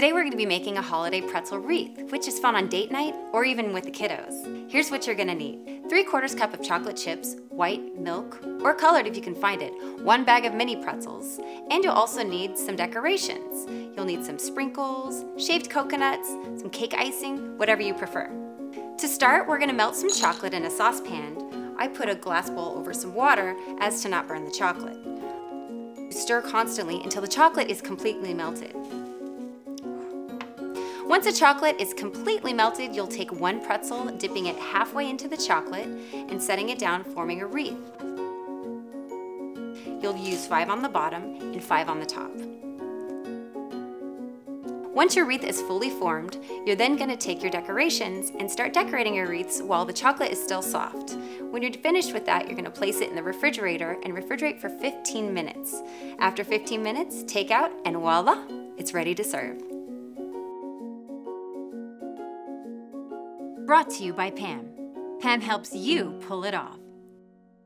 be making a holiday pretzel wreath, which is fun on date night or even with the kiddos. Here's what you're gonna need. 3 quarters cup of chocolate chips, white, milk, or colored if you can find it, one bag of mini pretzels, and you'll also need some decorations. You'll need some sprinkles, shaved coconuts, some cake icing, whatever you prefer. To start, we're gonna melt some chocolate in a saucepan. I put a glass bowl over some water as to not burn the chocolate. Stir constantly until the chocolate is completely melted. Once the chocolate is completely melted, you'll take one pretzel, dipping it halfway into the chocolate and setting it down, forming a wreath. You'll use five on the bottom and five on the top. Once your wreath is fully formed, you're then going to take your decorations and start decorating your wreaths while the chocolate is still soft. When you're finished with that, you're going to place it in the refrigerator and refrigerate for 15 minutes. After 15 minutes, take out and voila, it's ready to serve. Brought to you by Pam. Pam helps you pull it off.